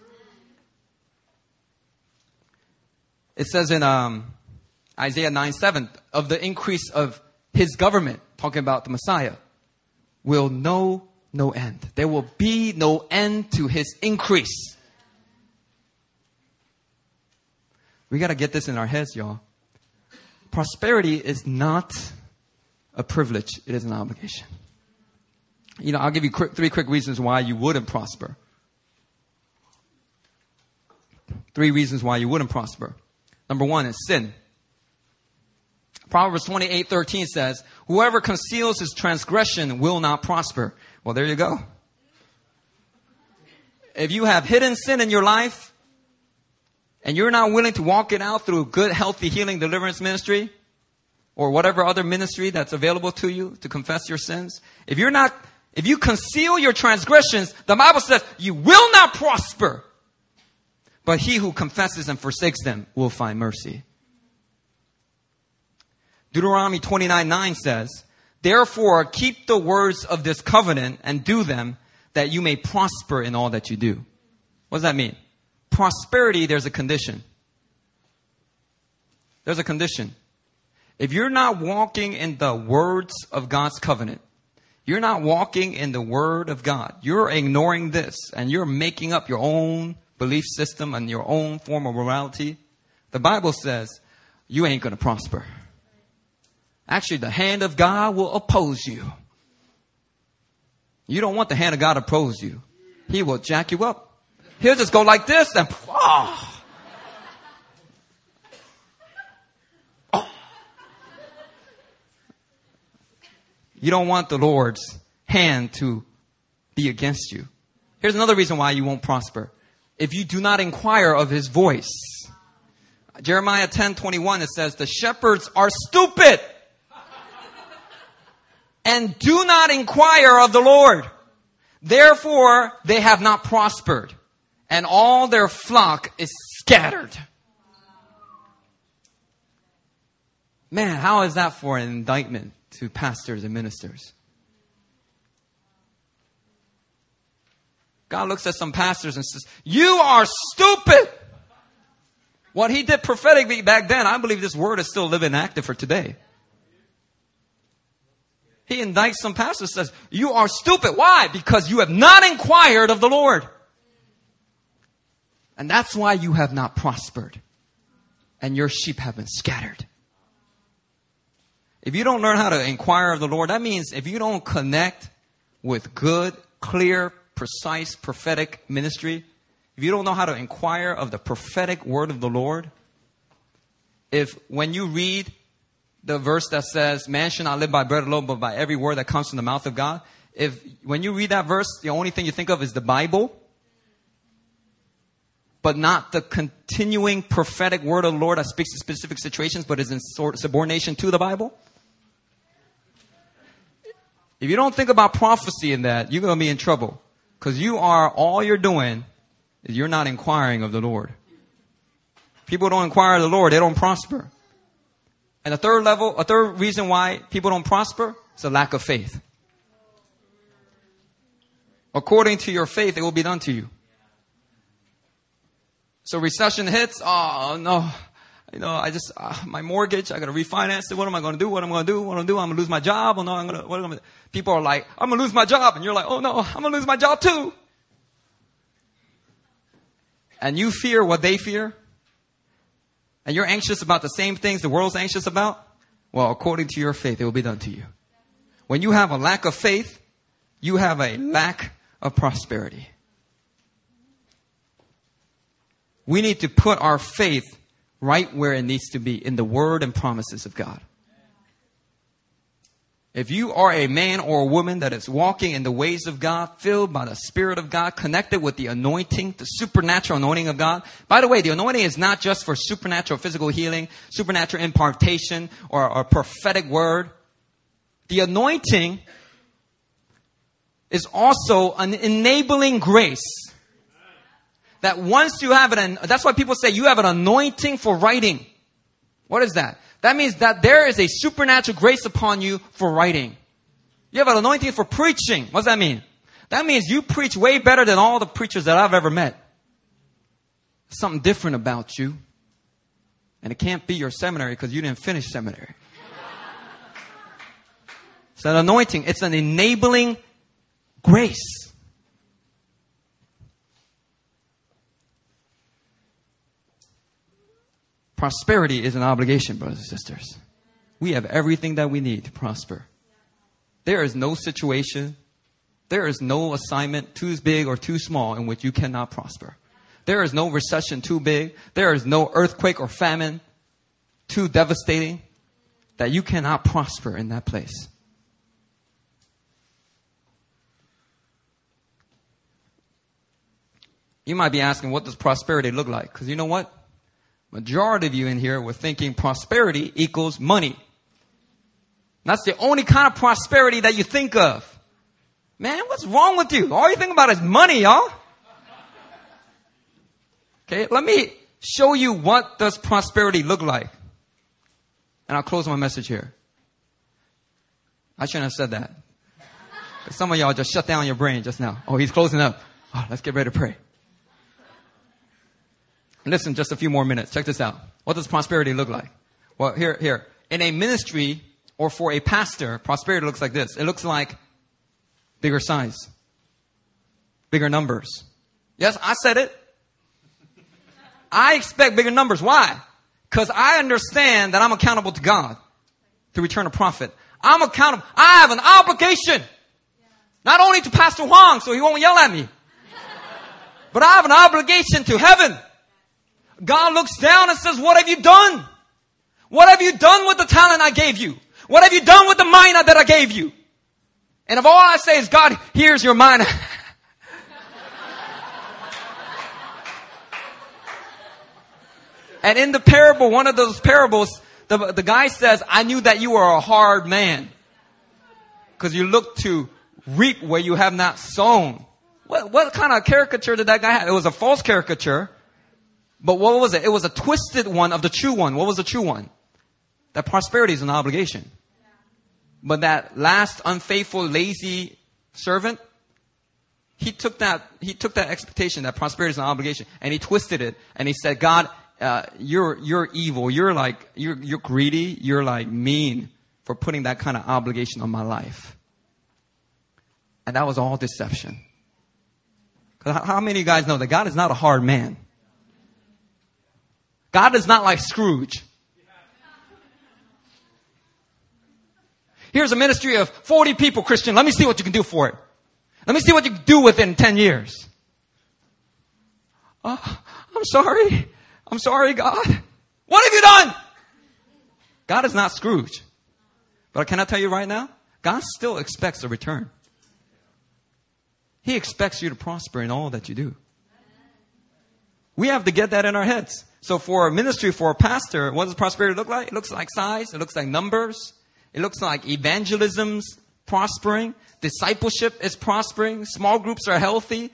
It says in um, Isaiah 9 7, of the increase of his government, talking about the Messiah, will know no end. There will be no end to his increase. We got to get this in our heads, y'all. Prosperity is not a privilege, it is an obligation. You know, I'll give you quick, three quick reasons why you wouldn't prosper. Three reasons why you wouldn't prosper. Number one is sin. Proverbs 28 13 says, Whoever conceals his transgression will not prosper. Well, there you go. If you have hidden sin in your life, and you're not willing to walk it out through good, healthy healing deliverance ministry, or whatever other ministry that's available to you to confess your sins, if you're not, if you conceal your transgressions, the Bible says you will not prosper. But he who confesses and forsakes them will find mercy. Deuteronomy 29 9 says, Therefore keep the words of this covenant and do them that you may prosper in all that you do. What does that mean? Prosperity, there's a condition. There's a condition. If you're not walking in the words of God's covenant, you're not walking in the word of God. You're ignoring this and you're making up your own belief system and your own form of morality. The Bible says you ain't going to prosper. Actually, the hand of God will oppose you. You don't want the hand of God to oppose you. He will jack you up. He'll just go like this and, oh. oh. You don't want the Lord's hand to be against you. Here's another reason why you won't prosper. If you do not inquire of his voice. Jeremiah 10 21, it says, The shepherds are stupid and do not inquire of the Lord. Therefore, they have not prospered and all their flock is scattered. Man, how is that for an indictment to pastors and ministers? God looks at some pastors and says, You are stupid. What he did prophetically back then, I believe this word is still living active for today. He indicts some pastors says, You are stupid. Why? Because you have not inquired of the Lord. And that's why you have not prospered and your sheep have been scattered. If you don't learn how to inquire of the Lord, that means if you don't connect with good, clear, precise, prophetic ministry, if you don't know how to inquire of the prophetic word of the Lord, if when you read the verse that says, man should not live by bread alone, but by every word that comes from the mouth of God, if when you read that verse, the only thing you think of is the Bible, but not the continuing prophetic word of the Lord that speaks to specific situations, but is in subordination to the Bible? If you don't think about prophecy in that, you're going to be in trouble. Because you are, all you're doing is you're not inquiring of the Lord. People don't inquire of the Lord, they don't prosper. And a third level, a third reason why people don't prosper is a lack of faith. According to your faith, it will be done to you. So recession hits. Oh no, you know, I just uh, my mortgage. I got to refinance it. What am I going to do? What am I going to do? What am I going to do? I'm going to lose my job. Oh no, I'm going to. What am I? People are like, I'm going to lose my job, and you're like, oh no, I'm going to lose my job too. And you fear what they fear, and you're anxious about the same things the world's anxious about. Well, according to your faith, it will be done to you. When you have a lack of faith, you have a lack of prosperity. We need to put our faith right where it needs to be in the word and promises of God. If you are a man or a woman that is walking in the ways of God, filled by the Spirit of God, connected with the anointing, the supernatural anointing of God. By the way, the anointing is not just for supernatural physical healing, supernatural impartation, or, or prophetic word. The anointing is also an enabling grace. That once you have an, that's why people say you have an anointing for writing. What is that? That means that there is a supernatural grace upon you for writing. You have an anointing for preaching. What does that mean? That means you preach way better than all the preachers that I've ever met. Something different about you. And it can't be your seminary because you didn't finish seminary. It's an anointing. It's an enabling grace. Prosperity is an obligation, brothers and sisters. We have everything that we need to prosper. There is no situation, there is no assignment too big or too small in which you cannot prosper. There is no recession too big. There is no earthquake or famine too devastating that you cannot prosper in that place. You might be asking, what does prosperity look like? Because you know what? Majority of you in here were thinking prosperity equals money. That's the only kind of prosperity that you think of. Man, what's wrong with you? All you think about is money, y'all. Okay, let me show you what does prosperity look like. And I'll close my message here. I shouldn't have said that. Some of y'all just shut down your brain just now. Oh, he's closing up. Oh, let's get ready to pray. Listen, just a few more minutes. Check this out. What does prosperity look like? Well, here, here. In a ministry or for a pastor, prosperity looks like this. It looks like bigger size, bigger numbers. Yes, I said it. I expect bigger numbers. Why? Because I understand that I'm accountable to God to return a profit. I'm accountable. I have an obligation. Not only to Pastor Huang, so he won't yell at me. But I have an obligation to heaven. God looks down and says, what have you done? What have you done with the talent I gave you? What have you done with the mina that I gave you? And if all I say is, God, here's your mina. and in the parable, one of those parables, the, the guy says, I knew that you were a hard man. Cause you look to reap where you have not sown. What, what kind of caricature did that guy have? It was a false caricature. But what was it? It was a twisted one of the true one. What was the true one? That prosperity is an obligation. But that last unfaithful, lazy servant, he took that, he took that expectation that prosperity is an obligation and he twisted it and he said, God, uh, you're, you're evil. You're like, you're, you're greedy. You're like mean for putting that kind of obligation on my life. And that was all deception. How many of you guys know that God is not a hard man? God is not like Scrooge. Here's a ministry of 40 people, Christian. Let me see what you can do for it. Let me see what you can do within 10 years. Oh, I'm sorry. I'm sorry, God. What have you done? God is not Scrooge. But can I tell you right now? God still expects a return. He expects you to prosper in all that you do. We have to get that in our heads. So for a ministry, for a pastor, what does prosperity look like? It looks like size. It looks like numbers. It looks like evangelism's prospering. Discipleship is prospering. Small groups are healthy.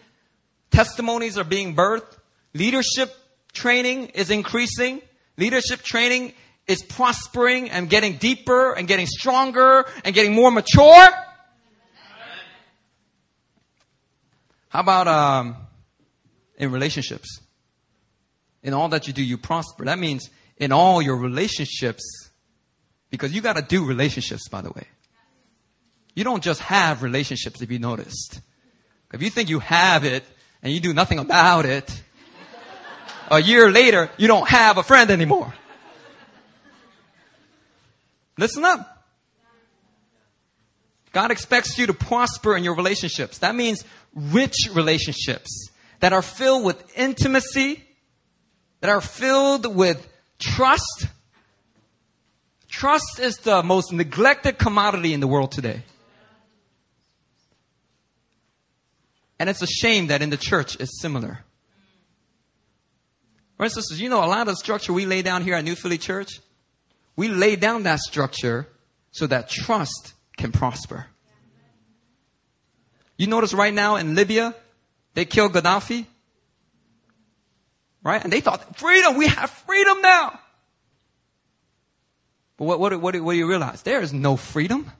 Testimonies are being birthed. Leadership training is increasing. Leadership training is prospering and getting deeper and getting stronger and getting more mature. How about um, in relationships? In all that you do, you prosper. That means in all your relationships, because you got to do relationships, by the way. You don't just have relationships if you noticed. If you think you have it and you do nothing about it, a year later, you don't have a friend anymore. Listen up. God expects you to prosper in your relationships. That means rich relationships that are filled with intimacy, that are filled with Trust. Trust is the most neglected commodity in the world today. And it's a shame that in the church it's similar. For instance, you know, a lot of structure we lay down here at New Philly Church, we lay down that structure so that trust can prosper. You notice right now in Libya, they killed Gaddafi. Right? And they thought, freedom, we have freedom now. But what, what, what, what do you realize? There is no freedom.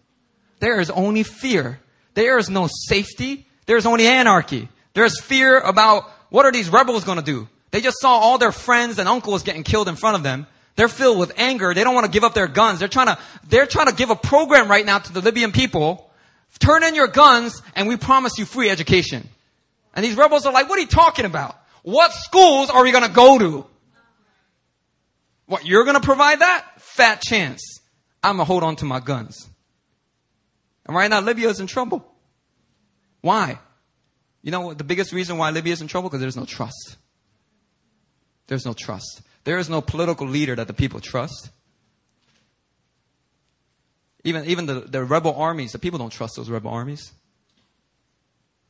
There is only fear. There is no safety. There's only anarchy. There's fear about what are these rebels going to do? They just saw all their friends and uncles getting killed in front of them. They're filled with anger. They don't want to give up their guns. They're trying to, they're trying to give a program right now to the Libyan people Turn in your guns and we promise you free education. And these rebels are like, what are you talking about? What schools are we going to go to? What, you're going to provide that? Fat chance. I'm going to hold on to my guns. And right now, Libya is in trouble. Why? You know what? The biggest reason why Libya is in trouble? Because there's no trust. There's no trust. There is no political leader that the people trust. Even, even the, the rebel armies, the people don't trust those rebel armies.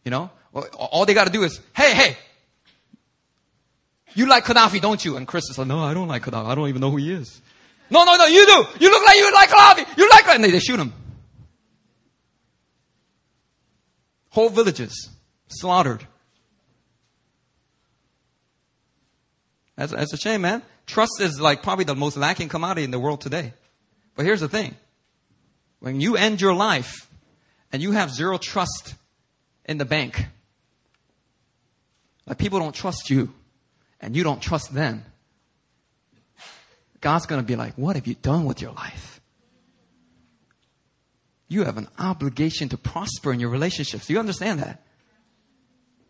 You know? All they gotta do is, hey, hey, you like Gaddafi, don't you? And Chris is like, no, I don't like Gaddafi. I don't even know who he is. No, no, no, you do. You look like you like Gaddafi. You like, and they, they shoot him. Whole villages slaughtered. That's, that's a shame, man. Trust is like probably the most lacking commodity in the world today. But here's the thing. When you end your life and you have zero trust in the bank, like people don't trust you and you don't trust them, God's going to be like, what have you done with your life? You have an obligation to prosper in your relationships. Do you understand that?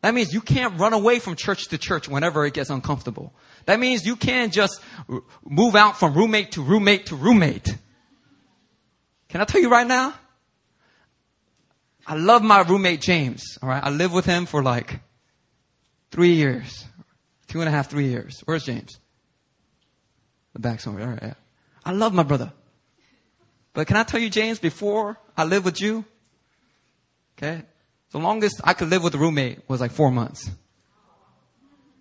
That means you can't run away from church to church whenever it gets uncomfortable. That means you can't just move out from roommate to roommate to roommate. Can I tell you right now? I love my roommate James. All right. I lived with him for like three years, two and a half, three years. Where's James? The back somewhere. All right. Yeah. I love my brother. But can I tell you, James, before I lived with you, okay, the longest I could live with a roommate was like four months.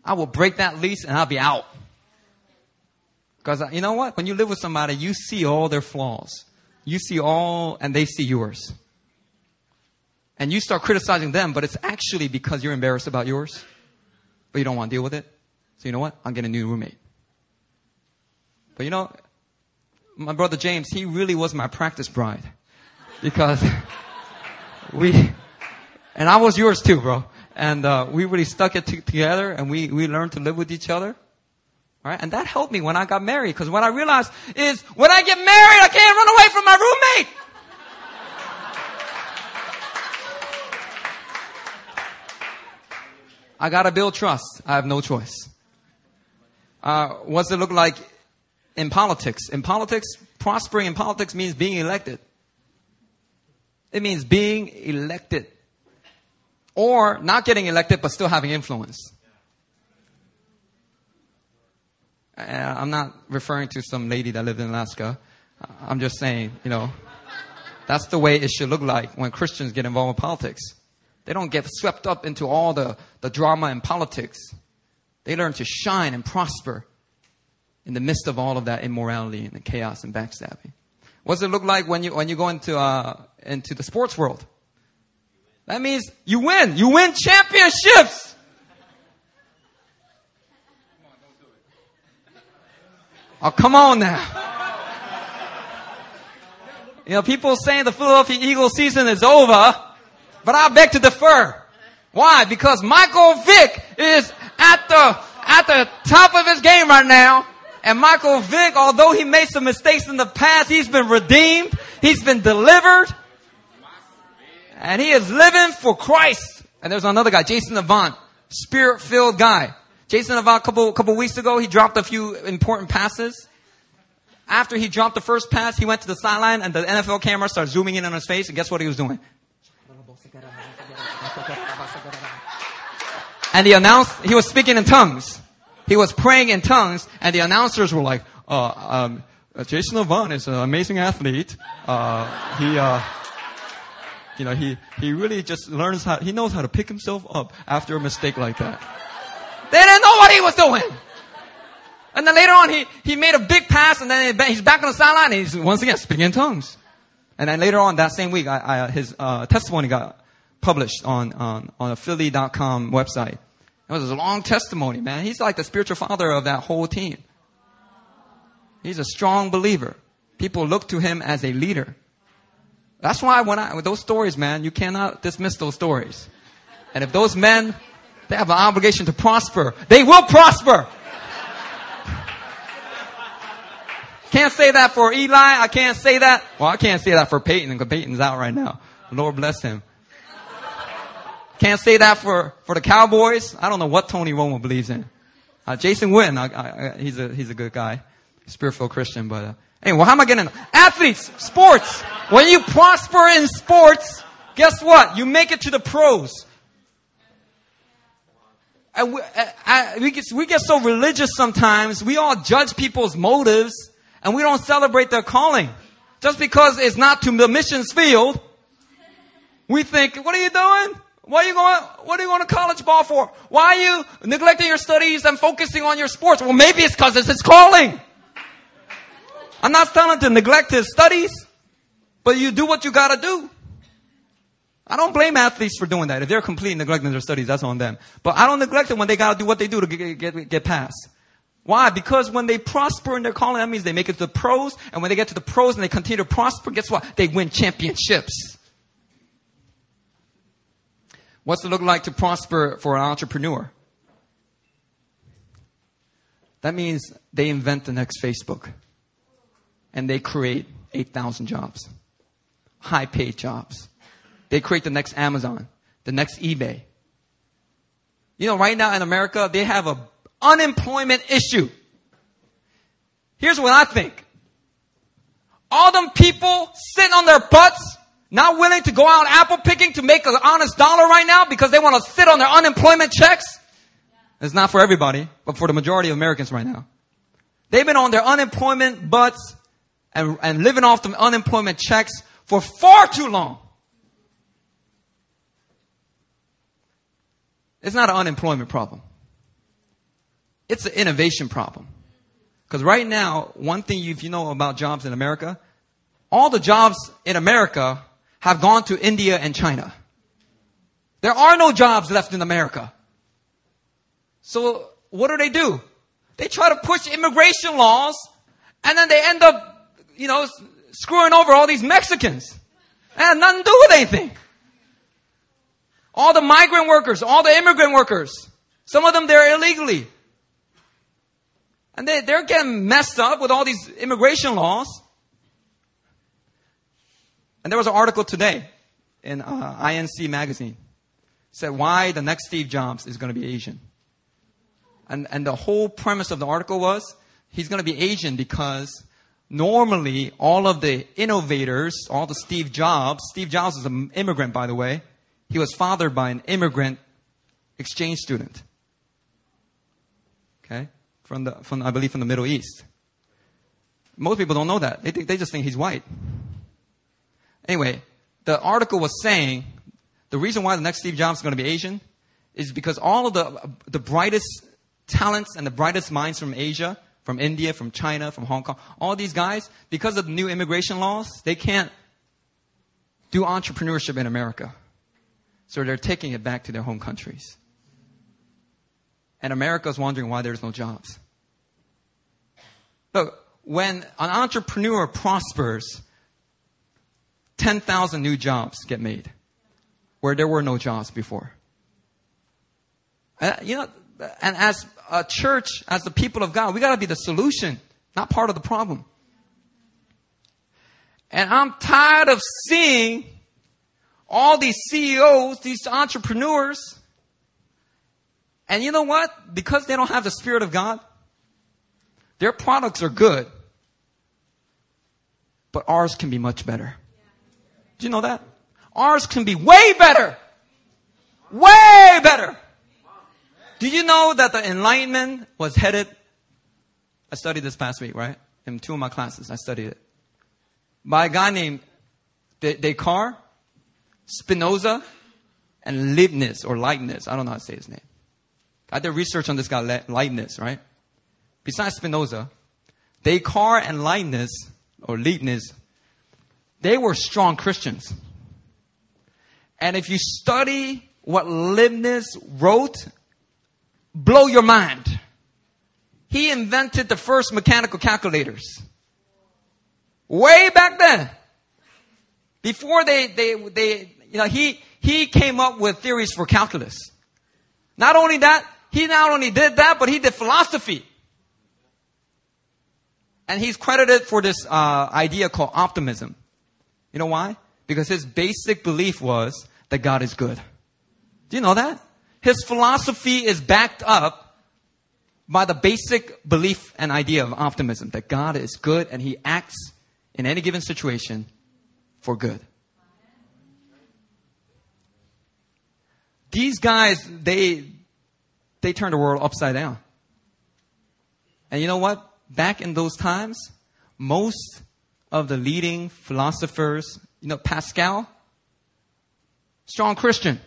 I will break that lease and I'll be out. Because you know what? When you live with somebody, you see all their flaws you see all and they see yours. And you start criticizing them, but it's actually because you're embarrassed about yours, but you don't want to deal with it. So you know what? I'll get a new roommate. But you know, my brother James, he really was my practice bride. Because we, and I was yours too, bro. And uh, we really stuck it t- together and we, we learned to live with each other. Right? And that helped me when I got married because what I realized is when I get married, I can't run away from my roommate. I gotta build trust. I have no choice. Uh, what's it look like in politics? In politics, prospering in politics means being elected. It means being elected. Or not getting elected but still having influence. Uh, I'm not referring to some lady that lived in Alaska. I'm just saying, you know, that's the way it should look like when Christians get involved in politics. They don't get swept up into all the, the drama and politics. They learn to shine and prosper in the midst of all of that immorality and the chaos and backstabbing. What does it look like when you, when you go into, uh, into the sports world? That means you win. You win championships. Oh, come on now. You know, people saying the Philadelphia Eagles season is over, but I beg to defer. Why? Because Michael Vick is at the, at the top of his game right now. And Michael Vick, although he made some mistakes in the past, he's been redeemed. He's been delivered. And he is living for Christ. And there's another guy, Jason Avant, spirit filled guy. Jason Avant, a couple, couple weeks ago, he dropped a few important passes. After he dropped the first pass, he went to the sideline and the NFL camera started zooming in on his face and guess what he was doing? And the announce, he was speaking in tongues. He was praying in tongues and the announcers were like, uh, um, Jason Avant is an amazing athlete. Uh, he, uh, you know, he, he really just learns how, he knows how to pick himself up after a mistake like that. They didn't know what he was doing. And then later on, he, he made a big pass and then he's back on the sideline and he's once again speaking in tongues. And then later on that same week, I, I, his uh, testimony got published on, on, on a Philly.com website. It was a long testimony, man. He's like the spiritual father of that whole team. He's a strong believer. People look to him as a leader. That's why when I, with those stories, man, you cannot dismiss those stories. And if those men, they have an obligation to prosper, they will prosper. Can't say that for Eli. I can't say that. Well, I can't say that for Peyton because Peyton's out right now. Lord bless him. Can't say that for, for the Cowboys. I don't know what Tony Romo believes in. Uh, Jason Witten, I, I, he's a, he's a good guy. Spiritual Christian, but, uh, anyway, how am I getting, athletes, sports. When you prosper in sports, guess what? You make it to the pros. And we, uh, I, we, get, we get so religious sometimes. We all judge people's motives and we don't celebrate their calling. Just because it's not to the missions field, we think, what are you doing? Why are you going, what are you going to college ball for? Why are you neglecting your studies and focusing on your sports? Well, maybe it's because it's his calling. I'm not telling to neglect his studies, but you do what you gotta do. I don't blame athletes for doing that. If they're completely neglecting their studies, that's on them. But I don't neglect them when they gotta do what they do to get, get, get past. Why? Because when they prosper in their calling, that means they make it to the pros, and when they get to the pros and they continue to prosper, guess what? They win championships. What's it look like to prosper for an entrepreneur? That means they invent the next Facebook and they create 8,000 jobs, high paid jobs. They create the next Amazon, the next eBay. You know, right now in America, they have a unemployment issue. Here's what I think. All them people sitting on their butts not willing to go out apple picking to make an honest dollar right now because they want to sit on their unemployment checks. It's not for everybody, but for the majority of Americans right now. They've been on their unemployment butts and, and living off the unemployment checks for far too long. It's not an unemployment problem. It's an innovation problem. Because right now, one thing if you know about jobs in America, all the jobs in America have gone to India and China. There are no jobs left in America. So what do they do? They try to push immigration laws and then they end up, you know, screwing over all these Mexicans. And nothing to do with anything. All the migrant workers, all the immigrant workers, some of them there illegally. And they, they're getting messed up with all these immigration laws. And there was an article today in uh, INC magazine said why the next Steve Jobs is going to be Asian. And, and the whole premise of the article was he's going to be Asian because normally all of the innovators, all the Steve Jobs, Steve Jobs is an immigrant, by the way. He was fathered by an immigrant exchange student. Okay? From the, from, I believe from the Middle East. Most people don't know that. They think, they just think he's white. Anyway, the article was saying the reason why the next Steve Jobs is going to be Asian is because all of the, the brightest talents and the brightest minds from Asia, from India, from China, from Hong Kong, all these guys, because of the new immigration laws, they can't do entrepreneurship in America. So they're taking it back to their home countries. And America is wondering why there's no jobs. Look, when an entrepreneur prospers, 10,000 new jobs get made where there were no jobs before. Uh, you know, and as a church, as the people of God, we got to be the solution, not part of the problem. And I'm tired of seeing all these CEOs, these entrepreneurs, and you know what? Because they don't have the Spirit of God, their products are good, but ours can be much better. Do you know that? Ours can be way better. Way better. Do you know that the Enlightenment was headed I studied this past week, right? In two of my classes, I studied it. By a guy named Descartes, Spinoza, and Leibniz, or Leibniz. I don't know how to say his name. I did research on this guy, Leibniz, right? Besides Spinoza, Descartes and Leibniz, or Leibniz, they were strong Christians. And if you study what Leibniz wrote, blow your mind. He invented the first mechanical calculators. Way back then. Before they, they, they, you know, he, he came up with theories for calculus. Not only that, he not only did that, but he did philosophy. And he's credited for this uh, idea called optimism. You know why? Because his basic belief was that God is good. Do you know that? His philosophy is backed up by the basic belief and idea of optimism that God is good and he acts in any given situation for good. These guys, they, they turned the world upside down. And you know what? back in those times, most of the leading philosophers, you know, Pascal, strong Christian.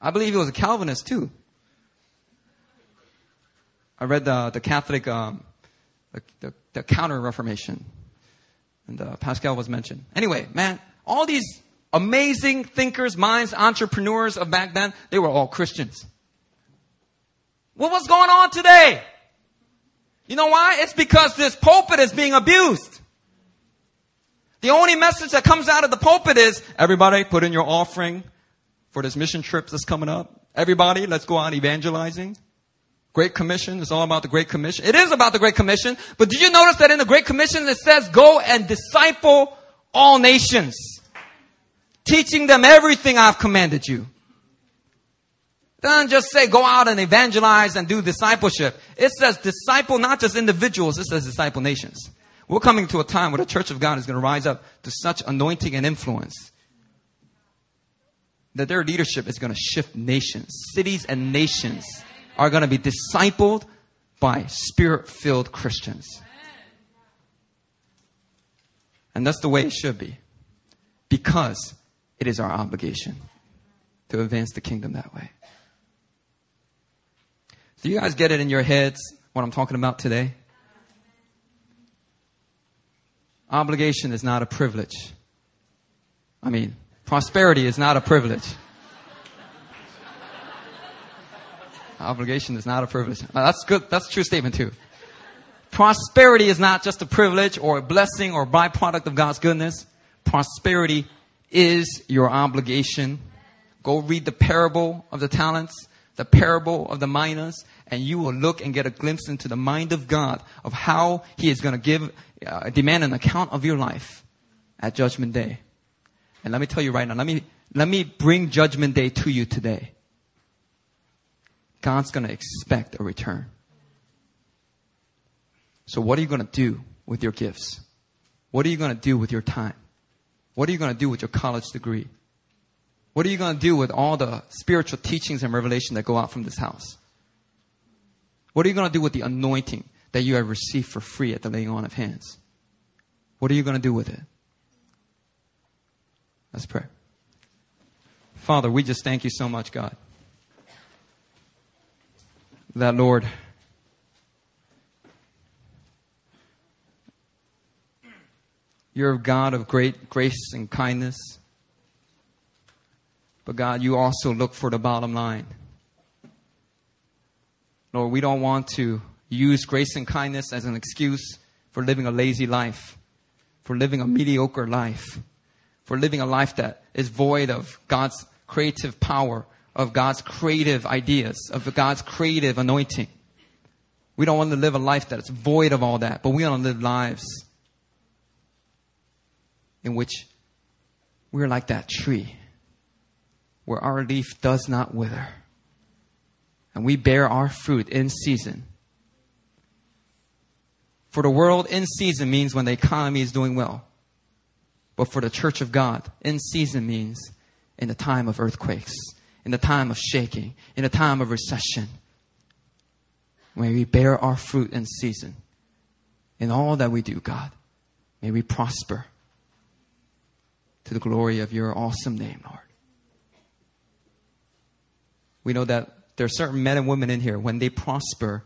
I believe he was a Calvinist too. I read the, the Catholic, um, the, the, the Counter Reformation, and uh, Pascal was mentioned. Anyway, man, all these amazing thinkers, minds, entrepreneurs of back then, they were all Christians. What was going on today? You know why? It's because this pulpit is being abused. The only message that comes out of the pulpit is, everybody put in your offering for this mission trip that's coming up. Everybody, let's go out evangelizing. Great Commission is all about the Great Commission. It is about the Great Commission, but did you notice that in the Great Commission it says, go and disciple all nations, teaching them everything I've commanded you doesn't just say go out and evangelize and do discipleship. It says disciple not just individuals, it says disciple nations. We're coming to a time where the church of God is going to rise up to such anointing and influence that their leadership is going to shift nations. Cities and nations are going to be discipled by spirit filled Christians. And that's the way it should be. Because it is our obligation to advance the kingdom that way. Do you guys get it in your heads what I'm talking about today? Obligation is not a privilege. I mean, prosperity is not a privilege. Obligation is not a privilege. Uh, that's good. That's a true statement too. Prosperity is not just a privilege or a blessing or a byproduct of God's goodness. Prosperity is your obligation. Go read the parable of the talents the parable of the minas, and you will look and get a glimpse into the mind of God of how He is going to give, uh, demand an account of your life at Judgment Day. And let me tell you right now, let me, let me bring Judgment Day to you today. God's going to expect a return. So what are you going to do with your gifts? What are you going to do with your time? What are you going to do with your college degree? What are you going to do with all the spiritual teachings and revelation that go out from this house? What are you going to do with the anointing that you have received for free at the laying on of hands? What are you going to do with it? Let's pray. Father, we just thank you so much, God. That, Lord, you're a God of great grace and kindness. But God, you also look for the bottom line. Lord, we don't want to use grace and kindness as an excuse for living a lazy life, for living a mediocre life, for living a life that is void of God's creative power, of God's creative ideas, of God's creative anointing. We don't want to live a life that's void of all that, but we want to live lives in which we're like that tree where our leaf does not wither, and we bear our fruit in season. For the world, in season means when the economy is doing well. But for the church of God, in season means in the time of earthquakes, in the time of shaking, in the time of recession, when we bear our fruit in season In all that we do, God, may we prosper to the glory of your awesome name, Lord. We know that there are certain men and women in here, when they prosper,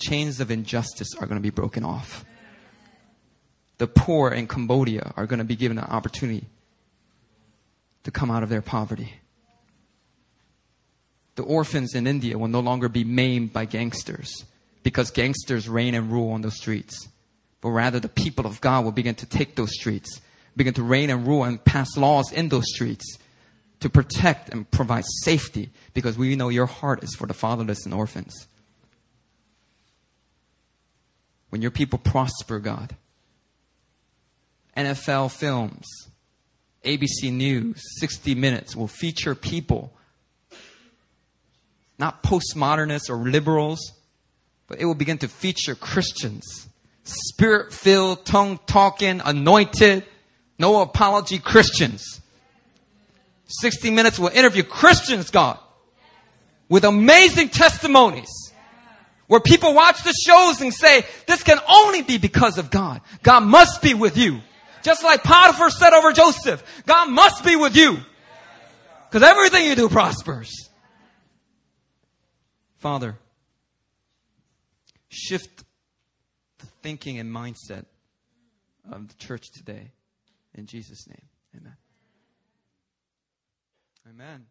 chains of injustice are going to be broken off. The poor in Cambodia are going to be given an opportunity to come out of their poverty. The orphans in India will no longer be maimed by gangsters because gangsters reign and rule on those streets. But rather, the people of God will begin to take those streets, begin to reign and rule and pass laws in those streets to protect and provide safety because we know your heart is for the fatherless and orphans. When your people prosper, God, NFL films, ABC News, 60 Minutes will feature people, not postmodernists or liberals, but it will begin to feature Christians, spirit filled, tongue talking, anointed, no apology Christians. 60 Minutes will interview Christians, God, with amazing testimonies. Where people watch the shows and say, this can only be because of God. God must be with you. Just like Potiphar said over Joseph, God must be with you. Because everything you do prospers. Father, shift the thinking and mindset of the church today. In Jesus' name, amen. Amen.